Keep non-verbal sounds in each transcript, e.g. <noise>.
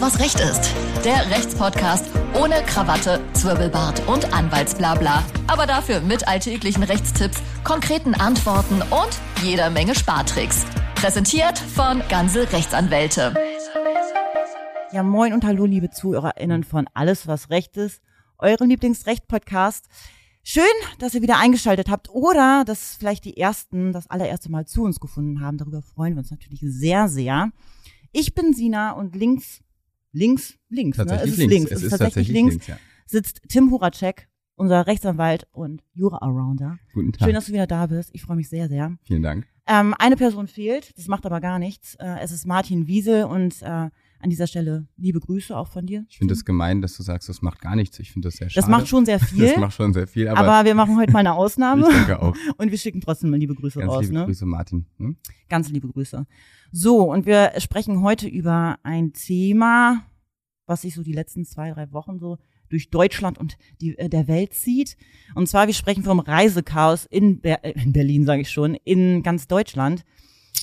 Was Recht ist. Der Rechtspodcast ohne Krawatte, Zwirbelbart und Anwaltsblabla. Aber dafür mit alltäglichen Rechtstipps, konkreten Antworten und jeder Menge Spartricks. Präsentiert von Ganze Rechtsanwälte. Ja, moin und hallo, liebe ZuhörerInnen von Alles, was Recht ist, eurem Lieblingsrecht-Podcast. Schön, dass ihr wieder eingeschaltet habt oder dass vielleicht die ersten das allererste Mal zu uns gefunden haben. Darüber freuen wir uns natürlich sehr, sehr. Ich bin Sina und links, links, links, ne? Es ist links, Es es ist tatsächlich links, ja. sitzt Tim Huracek, unser Rechtsanwalt und Jura-Arounder. Guten Tag. Schön, dass du wieder da bist. Ich freue mich sehr, sehr. Vielen Dank. Ähm, eine Person fehlt, das macht aber gar nichts. Äh, es ist Martin Wiese und äh, an dieser Stelle liebe Grüße auch von dir. Ich finde es gemein, dass du sagst, das macht gar nichts. Ich finde das sehr schade. das macht schon sehr <laughs> viel, Das macht schon sehr viel, aber, aber, wir machen heute mal eine <laughs> Ausnahme ich denke auch. <laughs> und wir schicken trotzdem mal liebe Grüße Ganz raus. liebe Ne? Grüße, Martin. Hm? Ganz liebe Grüße. So, und wir sprechen heute über ein Thema, was sich so die letzten zwei, drei Wochen so durch Deutschland und die, äh, der Welt zieht. Und zwar, wir sprechen vom Reisechaos in, Ber äh, in Berlin, sage ich schon, in ganz Deutschland.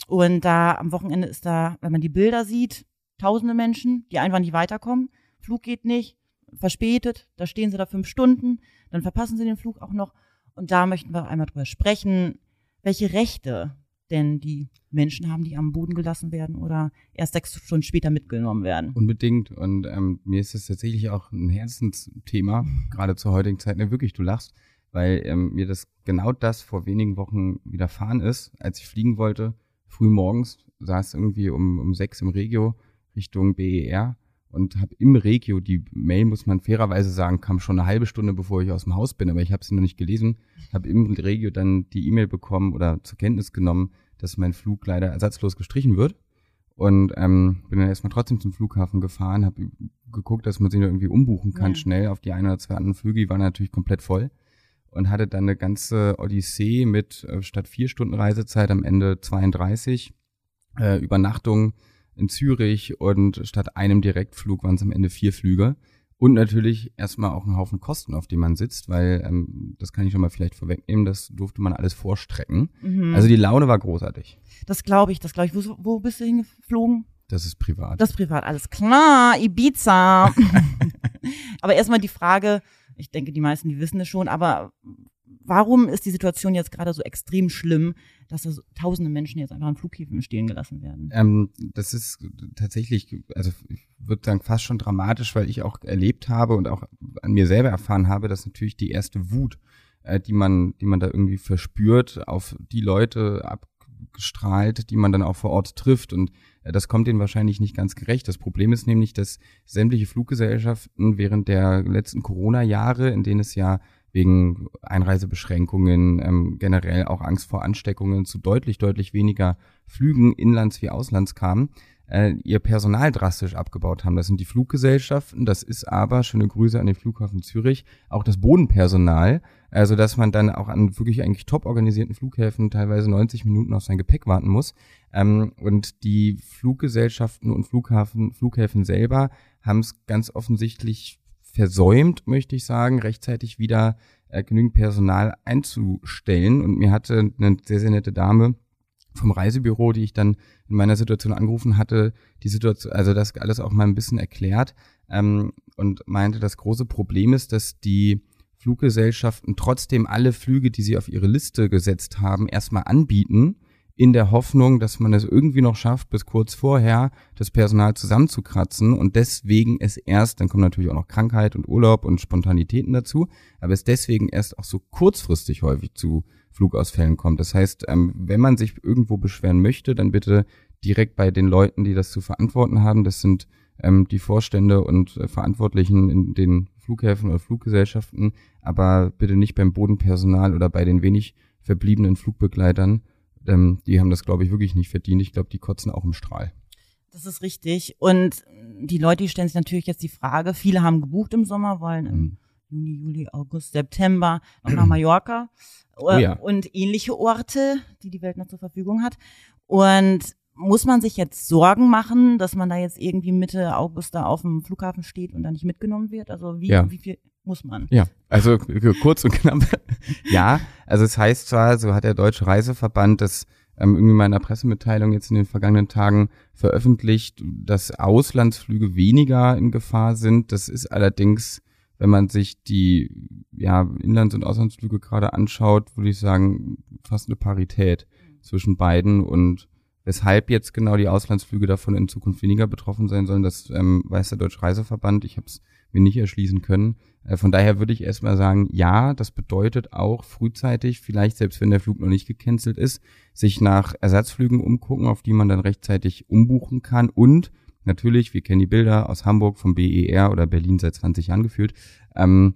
Und da am Wochenende ist da, wenn man die Bilder sieht, tausende Menschen, die einfach nicht weiterkommen. Flug geht nicht, verspätet, da stehen sie da fünf Stunden, dann verpassen sie den Flug auch noch. Und da möchten wir einmal drüber sprechen, welche Rechte denn die Menschen haben, die am Boden gelassen werden oder erst sechs Stunden später mitgenommen werden. Unbedingt. Und ähm, mir ist es tatsächlich auch ein Herzensthema, gerade zur heutigen Zeit. Ne, wirklich, du lachst, weil ähm, mir das genau das vor wenigen Wochen widerfahren ist, als ich fliegen wollte. Früh morgens saß irgendwie um, um sechs im Regio Richtung BER und habe im Regio, die Mail, muss man fairerweise sagen, kam schon eine halbe Stunde, bevor ich aus dem Haus bin, aber ich habe sie noch nicht gelesen, habe im Regio dann die E-Mail bekommen oder zur Kenntnis genommen, dass mein Flug leider ersatzlos gestrichen wird. Und ähm, bin dann erstmal trotzdem zum Flughafen gefahren, habe geguckt, dass man sich irgendwie umbuchen kann, Ja. schnell auf die ein oder zwei anderen Flüge, die waren natürlich komplett voll. Und hatte dann eine ganze Odyssee mit äh, statt vier Stunden Reisezeit am Ende 32 äh, Übernachtung in Zürich und statt einem Direktflug waren es am Ende vier Flüge. Und natürlich erstmal auch ein Haufen Kosten, auf die man sitzt, weil ähm, das kann ich schon mal vielleicht vorwegnehmen, das durfte man alles vorstrecken. Mhm. Also die Laune war großartig. das glaube ich, das glaube ich. Wo, wo bist du hingeflogen? Das ist privat. Das privat, alles klar, Ibiza. <laughs> aber erstmal die Frage, ich denke, die meisten, die wissen es schon, aber warum ist die Situation jetzt gerade so extrem schlimm, dass da so tausende Menschen jetzt einfach an Flughäfen stehen gelassen werden? Ähm, das ist tatsächlich, also ich würde sagen, fast schon dramatisch, weil ich auch erlebt habe und auch an mir selber erfahren habe, dass natürlich die erste Wut, äh, die man, die man da irgendwie verspürt, auf die Leute abgestrahlt, die man dann auch vor Ort trifft. Und äh, das kommt denen wahrscheinlich nicht ganz gerecht. Das Problem ist nämlich, dass sämtliche Fluggesellschaften während der letzten Corona-Jahre, in denen es ja wegen Einreisebeschränkungen, ähm, generell auch Angst vor Ansteckungen zu deutlich, deutlich weniger Flügen inlands wie auslands kamen, äh, ihr Personal drastisch abgebaut haben. Das sind die Fluggesellschaften, das ist aber, schöne Grüße an den Flughafen Zürich, auch das Bodenpersonal, also dass man dann auch an wirklich eigentlich top organisierten Flughäfen teilweise 90 Minuten auf sein Gepäck warten muss. Ähm, und die Fluggesellschaften und Flughafen, Flughäfen selber haben es ganz offensichtlich versäumt, möchte ich sagen, rechtzeitig wieder äh, genügend Personal einzustellen. Und mir hatte eine sehr, sehr nette Dame vom Reisebüro, die ich dann in meiner Situation angerufen hatte, die Situation, also das alles auch mal ein bisschen erklärt ähm, und meinte, das große Problem ist, dass die Fluggesellschaften trotzdem alle Flüge, die sie auf ihre Liste gesetzt haben, erstmal anbieten, in der Hoffnung, dass man es irgendwie noch schafft, bis kurz vorher das Personal zusammenzukratzen und deswegen es erst, dann kommen natürlich auch noch Krankheit und Urlaub und Spontanitäten dazu, aber es deswegen erst auch so kurzfristig häufig zu Flugausfällen kommt. Das heißt, ähm, wenn man sich irgendwo beschweren möchte, dann bitte direkt bei den Leuten, die das zu verantworten haben. Das sind ähm, die Vorstände und äh, Verantwortlichen in den Flughäfen oder Fluggesellschaften, aber bitte nicht beim Bodenpersonal oder bei den wenig verbliebenen Flugbegleitern. Ähm, die haben das, glaube ich, wirklich nicht verdient. Ich glaube, die kotzen auch im Strahl. Das ist richtig. Und die Leute die stellen sich natürlich jetzt die Frage, viele haben gebucht im Sommer, wollen im Mhm. Juni, Juli, August, September noch nach Mallorca Oh ja. und ähnliche Orte, die die Welt noch zur Verfügung hat. Und muss man sich jetzt Sorgen machen, dass man da jetzt irgendwie Mitte August da auf dem Flughafen steht und da nicht mitgenommen wird? Also wie, Ja. wie viel muss man? Ja, also kurz und knapp. <laughs> ja, also es heißt zwar, so hat der Deutsche Reiseverband das ähm, irgendwie mal in einer Pressemitteilung jetzt in den vergangenen Tagen veröffentlicht, dass Auslandsflüge weniger in Gefahr sind. Das ist allerdings, wenn man sich die ja, Inlands- und Auslandsflüge gerade anschaut, würde ich sagen, fast eine Parität zwischen beiden und weshalb jetzt genau die Auslandsflüge davon in Zukunft weniger betroffen sein sollen, das ähm, weiß der Deutsche Reiseverband. Ich habe es mir nicht erschließen können. Äh, von daher würde ich erstmal sagen, ja, das bedeutet auch frühzeitig, vielleicht selbst wenn der Flug noch nicht gecancelt ist, sich nach Ersatzflügen umgucken, auf die man dann rechtzeitig umbuchen kann und natürlich, wir kennen die Bilder aus Hamburg vom BER oder Berlin seit 20 Jahren gefühlt, ähm,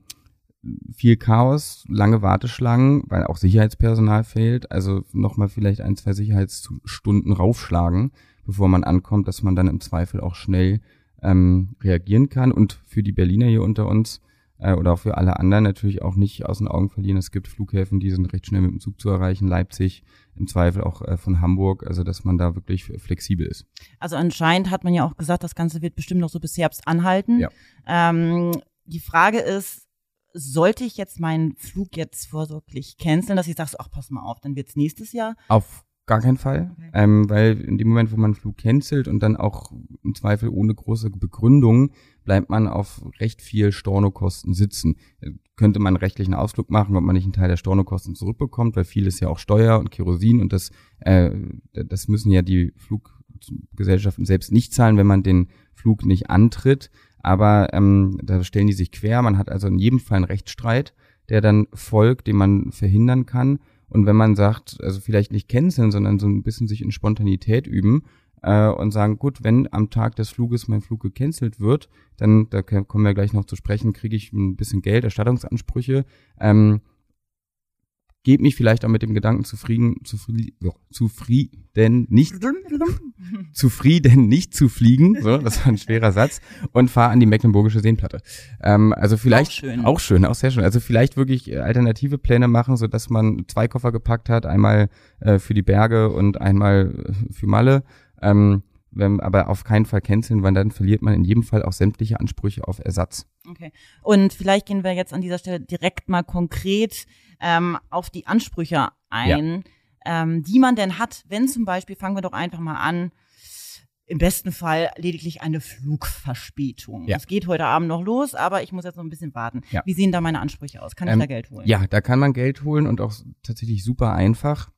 viel Chaos, lange Warteschlangen, weil auch Sicherheitspersonal fehlt. Also nochmal vielleicht ein, zwei Sicherheitsstunden raufschlagen, bevor man ankommt, dass man dann im Zweifel auch schnell ähm, reagieren kann und für die Berliner hier unter uns äh, oder auch für alle anderen natürlich auch nicht aus den Augen verlieren. Es gibt Flughäfen, die sind recht schnell mit dem Zug zu erreichen, Leipzig, im Zweifel auch äh, von Hamburg, also dass man da wirklich flexibel ist. Also anscheinend hat man ja auch gesagt, das Ganze wird bestimmt noch so bis Herbst anhalten. Ja. Ähm, die Frage ist, sollte ich jetzt meinen Flug jetzt vorsorglich canceln, dass ich sage, ach pass mal auf, dann wird's nächstes Jahr? Auf gar keinen Fall, Okay. ähm, weil in dem Moment, wo man einen Flug cancelt und dann auch im Zweifel ohne große Begründung, bleibt man auf recht viel Stornokosten sitzen. Äh, Könnte man einen rechtlichen Ausflug machen, ob man nicht einen Teil der Stornokosten zurückbekommt, weil viel ist ja auch Steuer und Kerosin und das, äh, das müssen ja die Fluggesellschaften selbst nicht zahlen, wenn man den Flug nicht antritt. Aber ähm, da stellen die sich quer. Man hat also in jedem Fall einen Rechtsstreit, der dann folgt, den man verhindern kann. Und wenn man sagt, also vielleicht nicht canceln, sondern so ein bisschen sich in Spontanität üben äh, und sagen, gut, wenn am Tag des Fluges mein Flug gecancelt wird, dann, da kommen wir gleich noch zu sprechen, kriege ich ein bisschen Geld, Erstattungsansprüche. Ähm, Geb mich vielleicht auch mit dem Gedanken zufrieden, zufrieden, zufrieden, nicht zufrieden nicht zu fliegen, so, das war ein schwerer Satz, und fahre an die Mecklenburgische Seenplatte. Ähm, also vielleicht Auch schön. auch schön, auch sehr schön. Also vielleicht wirklich äh, alternative Pläne machen, so dass man zwei Koffer gepackt hat, einmal äh, für die Berge und einmal äh, für Malle. Ähm, wenn, aber auf keinen Fall canceln, weil dann verliert man in jedem Fall auch sämtliche Ansprüche auf Ersatz. Okay. Und vielleicht gehen wir jetzt an dieser Stelle direkt mal konkret ähm, auf die Ansprüche ein, ähm, die man denn hat, wenn zum Beispiel, fangen wir doch einfach mal an, im besten Fall lediglich eine Flugverspätung. Ja. Es geht heute Abend noch los, aber ich muss jetzt noch ein bisschen warten. Ja. Wie sehen da meine Ansprüche aus? Kann ich Ähm, da Geld holen? Ja, da kann man Geld holen und auch tatsächlich super einfach,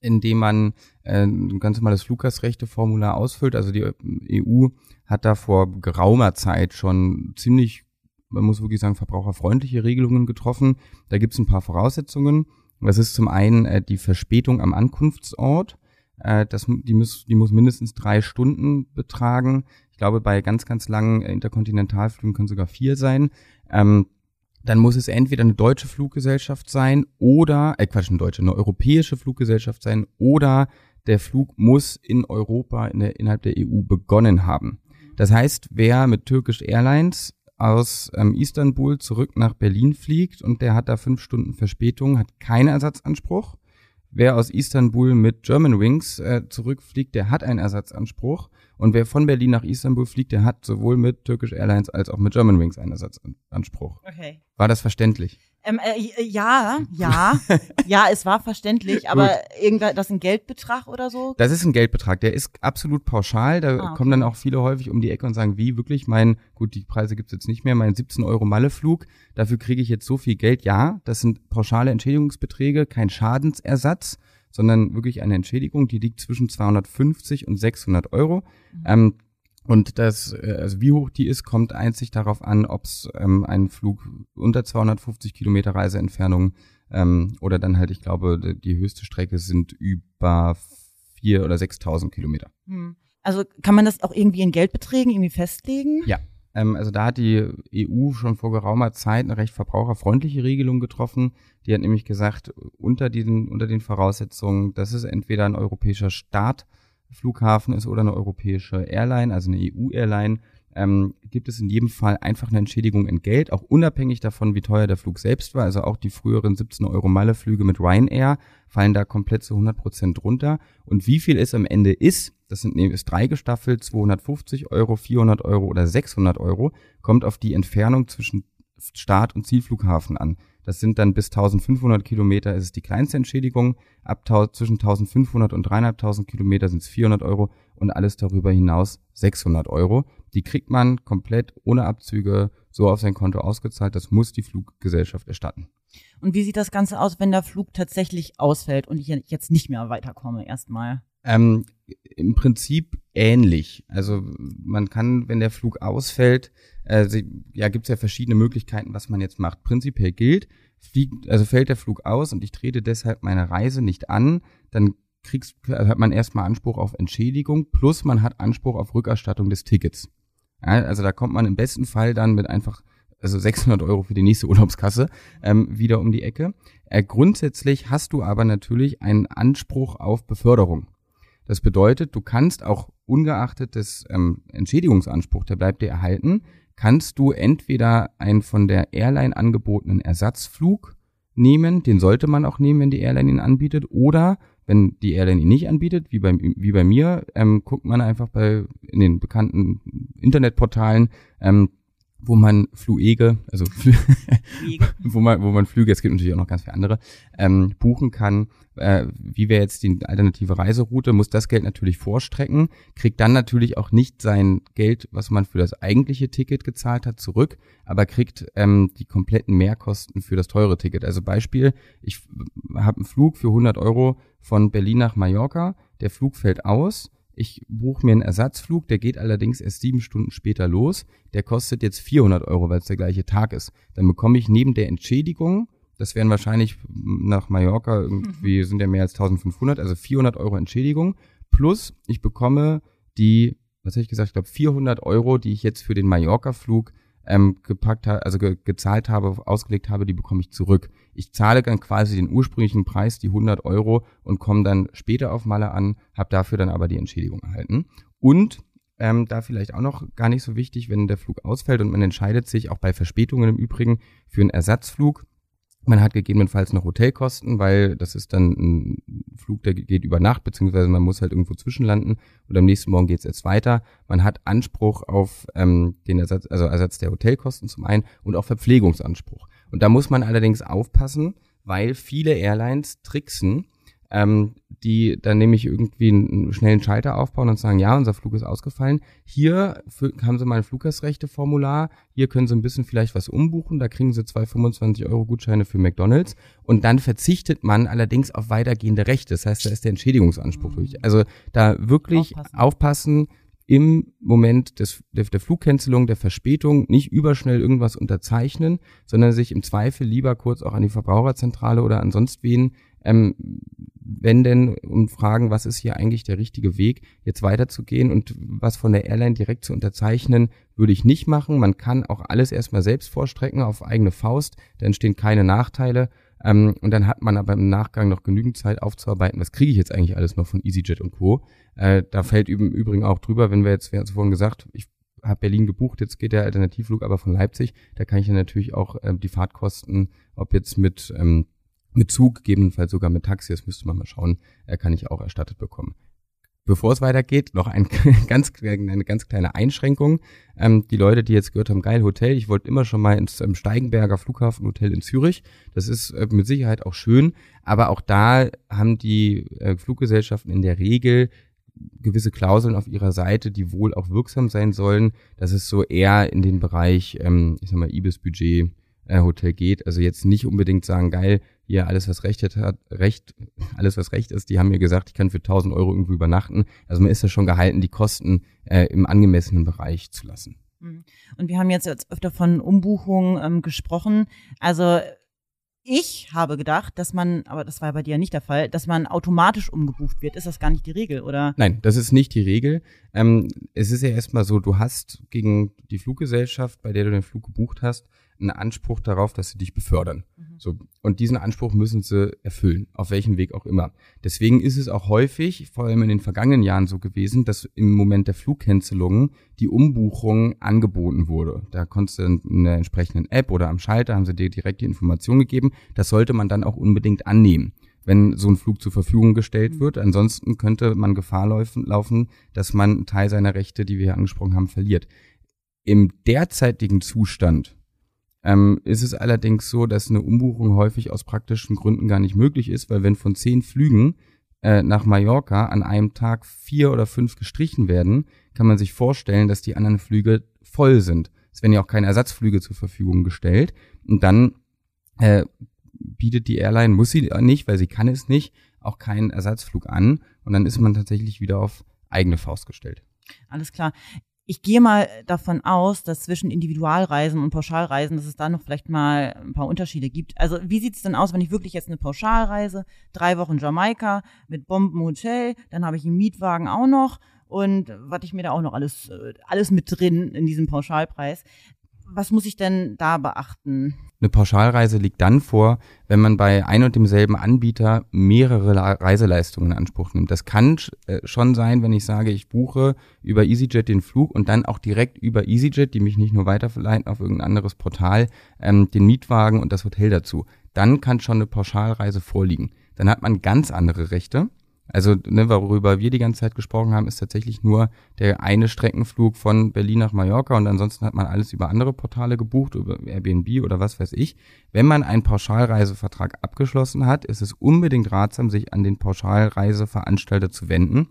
indem man äh, ein ganz normales Fluggastrechteformular ausfüllt. Also die EU hat da vor geraumer Zeit schon ziemlich, man muss wirklich sagen, verbraucherfreundliche Regelungen getroffen. Da gibt es ein paar Voraussetzungen. Das ist zum einen äh, die Verspätung am Ankunftsort. Äh, das, die, muss, die muss mindestens drei Stunden betragen. Ich glaube, bei ganz, ganz langen äh, Interkontinentalflügen können sogar vier sein. Ähm, dann muss es entweder eine deutsche Fluggesellschaft sein oder, äh Quatsch, eine deutsche, eine europäische Fluggesellschaft sein oder der Flug muss in Europa, in der, innerhalb der EU begonnen haben. Das heißt, wer mit Turkish Airlines aus ähm, Istanbul zurück nach Berlin fliegt und der hat da fünf Stunden Verspätung, hat keinen Ersatzanspruch. Wer aus Istanbul mit Germanwings äh, zurückfliegt, der hat einen Ersatzanspruch. Und wer von Berlin nach Istanbul fliegt, der hat sowohl mit Turkish Airlines als auch mit Germanwings einen Ersatzanspruch. Okay. War das verständlich? Ähm, äh, ja, ja, <laughs> ja, es war verständlich, aber irgendwas, das ist ein Geldbetrag oder so? Das ist ein Geldbetrag, der ist absolut pauschal. Da Ah, okay. kommen dann auch viele häufig um die Ecke und sagen, wie wirklich mein, gut, die Preise gibt's jetzt nicht mehr, mein 17 Euro Malleflug, dafür kriege ich jetzt so viel Geld. Ja, das sind pauschale Entschädigungsbeträge, kein Schadensersatz, sondern wirklich eine Entschädigung, die liegt zwischen 250 und 600 Euro. Ähm, und das, äh, also wie hoch die ist, kommt einzig darauf an, ob es ähm, ein Flug unter 250 Kilometer Reiseentfernung ähm, oder dann halt, ich glaube, die höchste Strecke sind über vier oder 6.000 Kilometer. Hm. Also kann man das auch irgendwie in Geldbeträgen irgendwie festlegen? Ja. Ähm, also da hat die EU schon vor geraumer Zeit eine recht verbraucherfreundliche Regelung getroffen. Die hat nämlich gesagt, unter diesen, unter den Voraussetzungen, dass es entweder ein europäischer Startflughafen ist oder eine europäische Airline, also eine EU-Airline, ähm, gibt es in jedem Fall einfach eine Entschädigung in Geld, auch unabhängig davon, wie teuer der Flug selbst war. Also auch die früheren 17 Euro Malle-Flüge mit Ryanair fallen da komplett zu 100 Prozent runter. Und wie viel es am Ende ist, das sind ist drei gestaffelt, 250 Euro, 400 Euro oder 600 Euro, kommt auf die Entfernung zwischen Start- und Zielflughafen an. Das sind dann bis 1500 Kilometer ist es die kleinste Entschädigung. Ab zwischen 1500 und 3.500 Kilometer sind es 400 Euro und alles darüber hinaus 600 Euro. Die kriegt man komplett ohne Abzüge so auf sein Konto ausgezahlt. Das muss die Fluggesellschaft erstatten. Und wie sieht das Ganze aus, wenn der Flug tatsächlich ausfällt und ich jetzt nicht mehr weiterkomme erstmal? Ähm, Im Prinzip ähnlich. Also man kann, wenn der Flug ausfällt, äh, ja, gibt es ja verschiedene Möglichkeiten, was man jetzt macht. Prinzipiell gilt, fliegt, also fällt der Flug aus und ich trete deshalb meine Reise nicht an, dann kriegst, also hat man erstmal Anspruch auf Entschädigung plus man hat Anspruch auf Rückerstattung des Tickets. Ja, also da kommt man im besten Fall dann mit einfach also 600 Euro für die nächste <laughs> Urlaubskasse, ähm, wieder um die Ecke. Äh, grundsätzlich hast du aber natürlich einen Anspruch auf Beförderung. Das bedeutet, du kannst auch ungeachtet des ähm, Entschädigungsanspruchs, der bleibt dir erhalten, kannst du entweder einen von der Airline angebotenen Ersatzflug nehmen, den sollte man auch nehmen, wenn die Airline ihn anbietet, oder wenn die Airline ihn nicht anbietet, wie bei, wie bei mir, ähm, guckt man einfach bei in den bekannten Internetportalen, ähm, wo man Fluege, also Flü <laughs> wo man wo man Flüge, es gibt natürlich auch noch ganz viele andere, ähm, buchen kann. Äh, wie wäre jetzt die alternative Reiseroute? Muss das Geld natürlich vorstrecken, kriegt dann natürlich auch nicht sein Geld, was man für das eigentliche Ticket gezahlt hat, zurück, aber kriegt ähm, die kompletten Mehrkosten für das teure Ticket. Also Beispiel: Ich habe einen Flug für 100 Euro von Berlin nach Mallorca, der Flug fällt aus ich buche mir einen Ersatzflug, der geht allerdings erst sieben Stunden später los. Der kostet jetzt 400 Euro, weil es der gleiche Tag ist. Dann bekomme ich neben der Entschädigung, das wären wahrscheinlich nach Mallorca irgendwie, mhm. sind ja mehr als 1500, also 400 Euro Entschädigung. Plus ich bekomme die, was habe ich gesagt, ich glaube 400 Euro, die ich jetzt für den Mallorca-Flug ähm, gepackt habe, also ge gezahlt habe, ausgelegt habe, die bekomme ich zurück. Ich zahle dann quasi den ursprünglichen Preis, die 100 Euro, und komme dann später auf Malle an, habe dafür dann aber die Entschädigung erhalten. Und ähm, da vielleicht auch noch gar nicht so wichtig, wenn der Flug ausfällt und man entscheidet sich, auch bei Verspätungen im Übrigen, für einen Ersatzflug, man hat gegebenenfalls noch Hotelkosten, weil das ist dann ein Flug, der geht über Nacht, beziehungsweise man muss halt irgendwo zwischenlanden und am nächsten Morgen geht es jetzt weiter. Man hat Anspruch auf ähm, den Ersatz, also Ersatz der Hotelkosten zum einen und auch Verpflegungsanspruch. Und da muss man allerdings aufpassen, weil viele Airlines tricksen ähm, die dann nämlich irgendwie einen schnellen Schalter aufbauen und sagen, ja, unser Flug ist ausgefallen. Hier haben sie mal ein Fluggastrechte-Formular, hier können sie ein bisschen vielleicht was umbuchen, da kriegen sie zwei 25 Euro Gutscheine für McDonalds und dann verzichtet man allerdings auf weitergehende Rechte. Das heißt, da ist der Entschädigungsanspruch durch. Also da wirklich aufpassen, aufpassen im Moment des, der, der Flugcancelung, der Verspätung nicht überschnell irgendwas unterzeichnen, sondern sich im Zweifel lieber kurz auch an die Verbraucherzentrale oder an sonst wen ähm, wenden und fragen, was ist hier eigentlich der richtige Weg, jetzt weiterzugehen und was von der Airline direkt zu unterzeichnen, würde ich nicht machen. Man kann auch alles erstmal selbst vorstrecken auf eigene Faust, da entstehen keine Nachteile. Ähm, und dann hat man aber im Nachgang noch genügend Zeit aufzuarbeiten, was kriege ich jetzt eigentlich alles noch von EasyJet und Co. Äh, da fällt im Übrigen auch drüber, wenn wir jetzt, wir haben es vorhin gesagt, ich habe Berlin gebucht, jetzt geht der Alternativflug aber von Leipzig, da kann ich dann natürlich auch äh, die Fahrtkosten, ob jetzt mit ähm, mit Zug, gegebenenfalls sogar mit Taxi, das müsste man mal schauen, äh, kann ich auch erstattet bekommen. Bevor es weitergeht, noch ein <laughs> ganz, eine ganz kleine Einschränkung. Ähm, die Leute, die jetzt gehört haben, geil Hotel, ich wollte immer schon mal ins ähm, Steigenberger Flughafenhotel in Zürich. Das ist äh, mit Sicherheit auch schön, aber auch da haben die äh, Fluggesellschaften in der Regel gewisse Klauseln auf ihrer Seite, die wohl auch wirksam sein sollen. Das ist so eher in den Bereich, ähm, ich sag mal, Ibis-Budget äh, Hotel geht. Also jetzt nicht unbedingt sagen, geil, hier alles, was Recht hat, Recht, <laughs> alles, was Recht ist, die haben mir gesagt, ich kann für 1000 Euro irgendwo übernachten. Also man ist ja schon gehalten, die Kosten äh, im angemessenen Bereich zu lassen. Mhm. Und wir haben jetzt öfter von Umbuchungen ähm, gesprochen. Also ich habe gedacht, dass man, aber das war bei dir ja nicht der Fall, dass man automatisch umgebucht wird. Ist das gar nicht die Regel, oder? Nein, das ist nicht die Regel. Ähm, es ist ja erstmal so, du hast gegen die Fluggesellschaft, bei der du den Flug gebucht hast, einen Anspruch darauf, dass sie dich befördern. Mhm. So. Und diesen Anspruch müssen sie erfüllen, auf welchem Weg auch immer. Deswegen ist es auch häufig, vor allem in den vergangenen Jahren so gewesen, dass im Moment der Flugcancelungen die Umbuchung angeboten wurde. Da konntest du in der entsprechenden App oder am Schalter haben sie dir direkt die Information gegeben. Das sollte man dann auch unbedingt annehmen wenn so ein Flug zur Verfügung gestellt mhm. wird. Ansonsten könnte man Gefahr laufen, dass man einen Teil seiner Rechte, die wir hier angesprochen haben, verliert. Im derzeitigen Zustand Ähm, ist es allerdings so, dass eine Umbuchung häufig aus praktischen Gründen gar nicht möglich ist, weil wenn von zehn Flügen äh, nach Mallorca an einem Tag vier oder fünf gestrichen werden, kann man sich vorstellen, dass die anderen Flüge voll sind. Es werden ja auch keine Ersatzflüge zur Verfügung gestellt. Und dann äh, bietet die Airline, muss sie nicht, weil sie kann es nicht, auch keinen Ersatzflug an. Und dann ist man tatsächlich wieder auf eigene Faust gestellt. Alles klar. Ich gehe mal davon aus, dass zwischen Individualreisen und Pauschalreisen, dass es da noch vielleicht mal ein paar Unterschiede gibt. Also wie sieht es denn aus, wenn ich wirklich jetzt eine Pauschalreise, drei Wochen Jamaika mit Bombenhotel, dann habe ich einen Mietwagen auch noch und was ich mir da auch noch alles, äh, alles mit drin in diesem Pauschalpreis was muss ich denn da beachten? Eine Pauschalreise liegt dann vor, wenn man bei ein und demselben Anbieter mehrere Reiseleistungen in Anspruch nimmt. Das kann äh, schon sein, wenn ich sage, ich buche über EasyJet den Flug und dann auch direkt über EasyJet, die mich nicht nur weiterverleiten auf irgendein anderes Portal, ähm, den Mietwagen und das Hotel dazu. Dann kann schon eine Pauschalreise vorliegen. Dann hat man ganz andere Rechte. Also, ne, worüber wir die ganze Zeit gesprochen haben, ist tatsächlich nur der eine Streckenflug von Berlin nach Mallorca und ansonsten hat man alles über andere Portale gebucht, über Airbnb oder was weiß ich. Wenn man einen Pauschalreisevertrag abgeschlossen hat, ist es unbedingt ratsam, sich an den Pauschalreiseveranstalter zu wenden,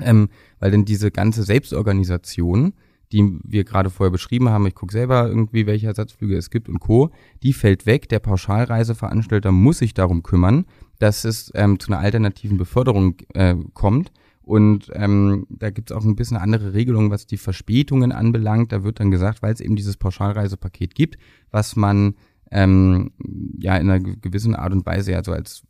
ähm, weil denn diese ganze Selbstorganisation, die wir gerade vorher beschrieben haben, ich gucke selber irgendwie, welche Ersatzflüge es gibt und Co., die fällt weg. Der Pauschalreiseveranstalter muss sich darum kümmern, dass es ähm, zu einer alternativen Beförderung äh, kommt. Und ähm, da gibt es auch ein bisschen andere Regelungen, was die Verspätungen anbelangt. Da wird dann gesagt, weil es eben dieses Pauschalreisepaket gibt, was man ähm, ja in einer gewissen Art und Weise ja so als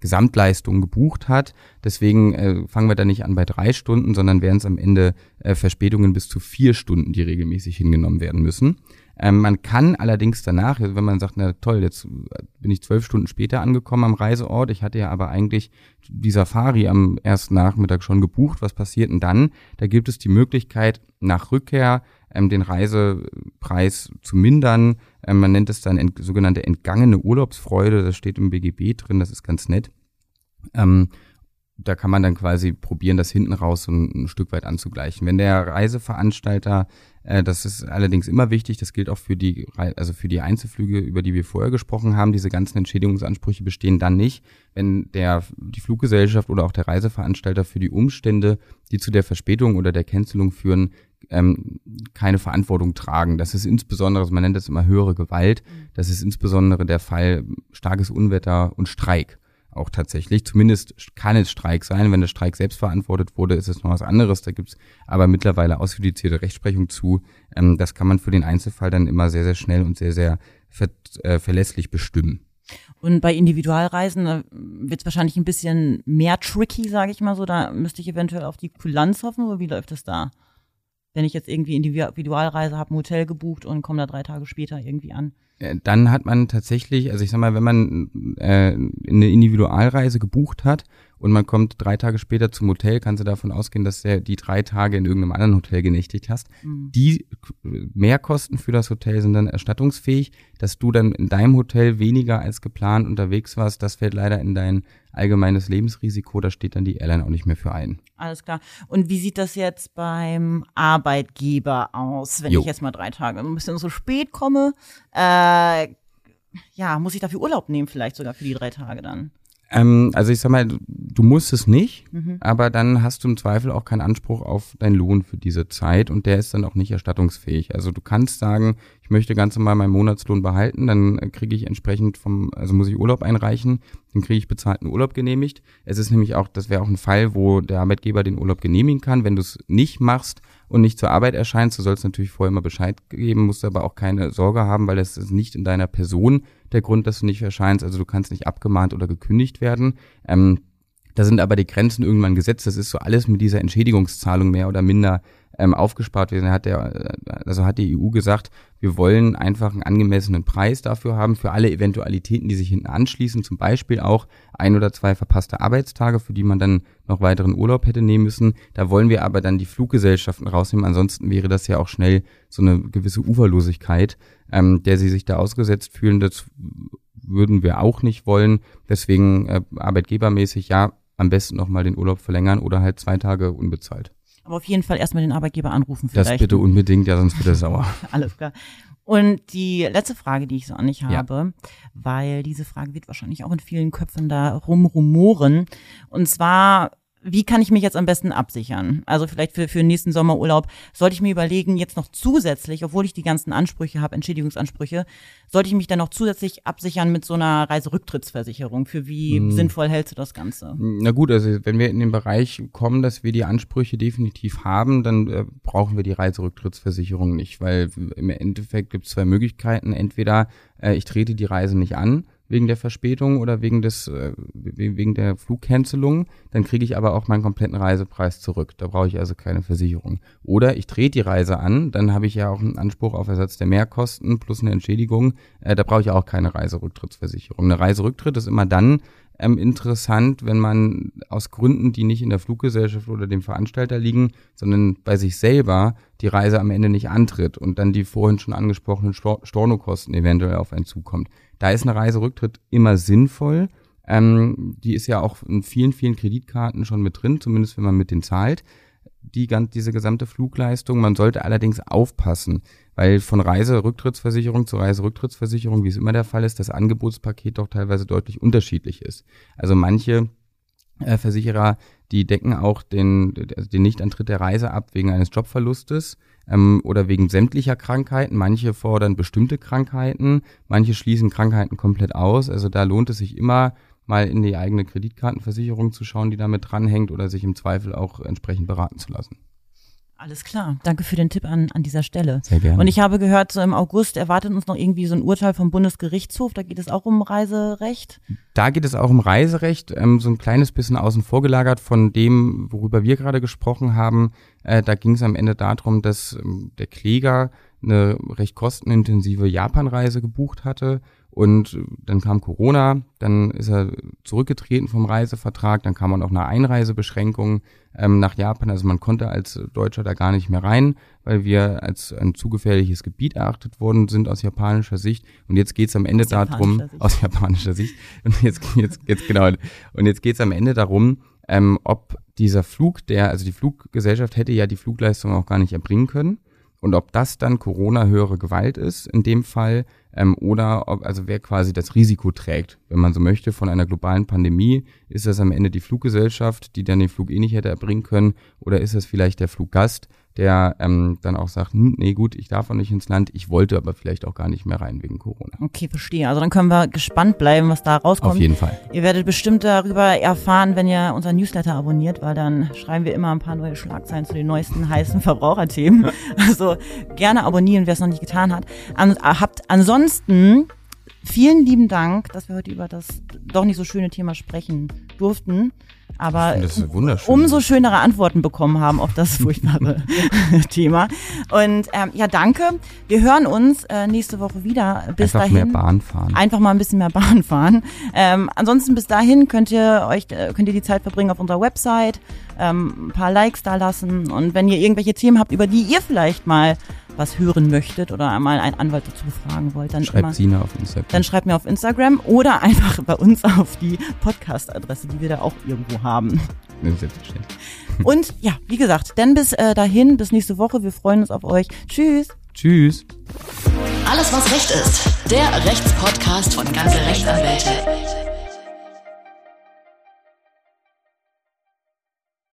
Gesamtleistung gebucht hat. Deswegen äh, fangen wir da nicht an bei drei Stunden, sondern wären es am Ende äh, Verspätungen bis zu vier Stunden, die regelmäßig hingenommen werden müssen. Ähm, man kann allerdings danach, wenn man sagt, na toll, jetzt bin ich zwölf Stunden später angekommen am Reiseort, ich hatte ja aber eigentlich die Safari am ersten Nachmittag schon gebucht, was passiert denn dann? Da gibt es die Möglichkeit, nach Rückkehr ähm, den Reisepreis zu mindern. Ähm, man nennt es dann ent sogenannte entgangene Urlaubsfreude, das steht im BGB drin, das ist ganz nett. Ähm, da kann man dann quasi probieren, das hinten raus so ein, ein Stück weit anzugleichen. Wenn der Reiseveranstalter, das ist allerdings immer wichtig, das gilt auch für die, also für die Einzelflüge, über die wir vorher gesprochen haben, diese ganzen Entschädigungsansprüche bestehen dann nicht, wenn der, die Fluggesellschaft oder auch der Reiseveranstalter für die Umstände, die zu der Verspätung oder der Cancelung führen, ähm, keine Verantwortung tragen. Das ist insbesondere, also man nennt das immer höhere Gewalt, das ist insbesondere der Fall starkes Unwetter und Streik auch tatsächlich. Zumindest kann es Streik sein. Wenn der Streik selbst verantwortet wurde, ist es noch was anderes. Da gibt's aber mittlerweile ausjudizierte Rechtsprechung zu. Ähm, das kann man für den Einzelfall dann immer sehr, sehr schnell und sehr, sehr ver äh, verlässlich bestimmen. Und bei Individualreisen wird es wahrscheinlich ein bisschen mehr tricky, sage ich mal so. Da müsste ich eventuell auf die Kulanz hoffen. Oder wie läuft das da? Wenn ich jetzt irgendwie Individualreise habe, ein Hotel gebucht und komme da drei Tage später irgendwie an. Dann hat man tatsächlich, also ich sag mal, wenn man äh, eine Individualreise gebucht hat und man kommt drei Tage später zum Hotel, kannst du davon ausgehen, dass du die drei Tage in irgendeinem anderen Hotel genächtigt hast. Mhm. Die Mehrkosten für das Hotel sind dann erstattungsfähig, dass du dann in deinem Hotel weniger als geplant unterwegs warst. Das fällt leider in dein allgemeines Lebensrisiko. Da steht dann die Airline auch nicht mehr für ein. Alles klar. Und wie sieht das jetzt beim Arbeitgeber aus, wenn jo. ich jetzt mal drei Tage ein bisschen so spät komme? Äh, ja, muss ich dafür Urlaub nehmen, vielleicht sogar für die drei Tage dann? Ähm, also ich sag mal, du musst es nicht, mhm. aber dann hast du im Zweifel auch keinen Anspruch auf deinen Lohn für diese Zeit und der ist dann auch nicht erstattungsfähig. Also du kannst sagen, ich möchte ganz normal meinen Monatslohn behalten, dann kriege ich entsprechend vom, also muss ich Urlaub einreichen, dann kriege ich bezahlten Urlaub genehmigt. Es ist nämlich auch, das wäre auch ein Fall, wo der Arbeitgeber den Urlaub genehmigen kann. Wenn du es nicht machst und nicht zur Arbeit erscheinst, du sollst natürlich vorher mal Bescheid geben, musst aber auch keine Sorge haben, weil es ist nicht in deiner Person der Grund, dass du nicht erscheinst. Also du kannst nicht abgemahnt oder gekündigt werden. Ähm, da sind aber die Grenzen irgendwann gesetzt. Das ist so alles mit dieser Entschädigungszahlung mehr oder minder ähm, aufgespart werden. Hat der, also hat die EU gesagt, wir wollen einfach einen angemessenen Preis dafür haben, für alle Eventualitäten, die sich hinten anschließen, zum Beispiel auch ein oder zwei verpasste Arbeitstage, für die man dann noch weiteren Urlaub hätte nehmen müssen. Da wollen wir aber dann die Fluggesellschaften rausnehmen. Ansonsten wäre das ja auch schnell so eine gewisse Uferlosigkeit, ähm, der sie sich da ausgesetzt fühlen. Das würden wir auch nicht wollen. Deswegen äh, arbeitgebermäßig ja am besten nochmal den Urlaub verlängern oder halt zwei Tage unbezahlt. Aber auf jeden Fall erstmal den Arbeitgeber anrufen vielleicht. Das bitte unbedingt, ja, sonst wird er sauer. <laughs> Alles klar. Und die letzte Frage, die ich so an dich habe, ja. weil diese Frage wird wahrscheinlich auch in vielen Köpfen da rumrumoren. Und zwar, wie kann ich mich jetzt am besten absichern? Also vielleicht für, für den nächsten Sommerurlaub sollte ich mir überlegen, jetzt noch zusätzlich, obwohl ich die ganzen Ansprüche habe, Entschädigungsansprüche, sollte ich mich dann noch zusätzlich absichern mit so einer Reiserücktrittsversicherung? Für wie hm. sinnvoll hältst du das Ganze? Na gut, also wenn wir in den Bereich kommen, dass wir die Ansprüche definitiv haben, dann äh, brauchen wir die Reiserücktrittsversicherung nicht, weil im Endeffekt gibt es zwei Möglichkeiten. Entweder äh, ich trete die Reise nicht an, wegen der Verspätung oder wegen des äh, wegen der Flugcancelung, dann kriege ich aber auch meinen kompletten Reisepreis zurück. Da brauche ich also keine Versicherung. Oder ich drehe die Reise an, dann habe ich ja auch einen Anspruch auf Ersatz der Mehrkosten plus eine Entschädigung. Äh, da brauche ich auch keine Reiserücktrittsversicherung. Eine Reiserücktritt ist immer dann ähm, interessant, wenn man aus Gründen, die nicht in der Fluggesellschaft oder dem Veranstalter liegen, sondern bei sich selber die Reise am Ende nicht antritt und dann die vorhin schon angesprochenen Stornokosten eventuell auf einen zukommt. Da ist eine Reiserücktritt immer sinnvoll. Ähm, die ist ja auch in vielen, vielen Kreditkarten schon mit drin, zumindest wenn man mit denen zahlt, die, diese gesamte Flugleistung. Man sollte allerdings aufpassen, weil von Reiserücktrittsversicherung zu Reiserücktrittsversicherung, wie es immer der Fall ist, das Angebotspaket doch teilweise deutlich unterschiedlich ist. Also manche äh, Versicherer, die decken auch den, also den Nichtantritt der Reise ab wegen eines Jobverlustes ähm, oder wegen sämtlicher Krankheiten. Manche fordern bestimmte Krankheiten, manche schließen Krankheiten komplett aus. Also da lohnt es sich immer, mal in die eigene Kreditkartenversicherung zu schauen, die damit dranhängt oder sich im Zweifel auch entsprechend beraten zu lassen. Alles klar. Danke für den Tipp an, an dieser Stelle. Sehr gerne. Und ich habe gehört, so im August erwartet uns noch irgendwie so ein Urteil vom Bundesgerichtshof. Da geht es auch um Reiserecht. Da geht es auch um Reiserecht, ähm, so ein kleines bisschen außen vor gelagert von dem, worüber wir gerade gesprochen haben. Äh, da ging es am Ende darum, dass ähm, der Kläger eine recht kostenintensive Japanreise gebucht hatte und dann kam Corona, dann ist er zurückgetreten vom Reisevertrag, dann kam man auch eine Einreisebeschränkung ähm, nach Japan. Also man konnte als Deutscher da gar nicht mehr rein, weil wir als ein zu gefährliches Gebiet erachtet worden sind aus japanischer Sicht. Und jetzt geht's am Ende aus darum, aus japanischer Sicht, und jetzt, jetzt, jetzt genau, und jetzt geht's am Ende darum, ähm, ob dieser Flug, der, also die Fluggesellschaft hätte ja die Flugleistung auch gar nicht erbringen können. Und ob das dann Corona höhere Gewalt ist, in dem Fall, ähm, oder ob, also wer quasi das Risiko trägt, wenn man so möchte, von einer globalen Pandemie, ist das am Ende die Fluggesellschaft, die dann den Flug eh nicht hätte erbringen können, oder ist es vielleicht der Fluggast, der ähm, dann auch sagt, hm, nee gut, ich darf auch nicht ins Land, ich wollte aber vielleicht auch gar nicht mehr rein wegen Corona. Okay, verstehe. Also dann können wir gespannt bleiben, was da rauskommt. Auf jeden Fall. Ihr werdet bestimmt darüber erfahren, wenn ihr unseren Newsletter abonniert, weil dann schreiben wir immer ein paar neue Schlagzeilen zu den neuesten heißen Verbraucherthemen. <laughs> Also gerne abonnieren, wer es noch nicht getan hat. An, habt ansonsten vielen lieben Dank, dass wir heute über das doch nicht so schöne Thema sprechen durften aber umso schönere Antworten bekommen haben auf das <laughs> furchtbare <laughs> Thema. Und ähm, ja, danke. Wir hören uns äh, nächste Woche wieder. Bis einfach dahin. mehr Bahn fahren. Einfach mal ein bisschen mehr Bahn fahren. Ähm, ansonsten bis dahin könnt ihr euch äh, könnt ihr die Zeit verbringen auf unserer Website, ähm, ein paar Likes da lassen und wenn ihr irgendwelche Themen habt, über die ihr vielleicht mal was hören möchtet oder einmal einen Anwalt dazu befragen wollt, dann schreibt Sina auf Instagram. Dann schreibt mir auf Instagram oder <laughs> einfach bei uns auf die Podcast-Adresse, die wir da auch irgendwo haben. Selbstverständlich. Und ja, wie gesagt, denn bis äh, dahin, bis nächste Woche. Wir freuen uns auf euch. Tschüss. Tschüss. Alles, was Recht ist. Der Rechtspodcast von ganze Rechtsanwälte.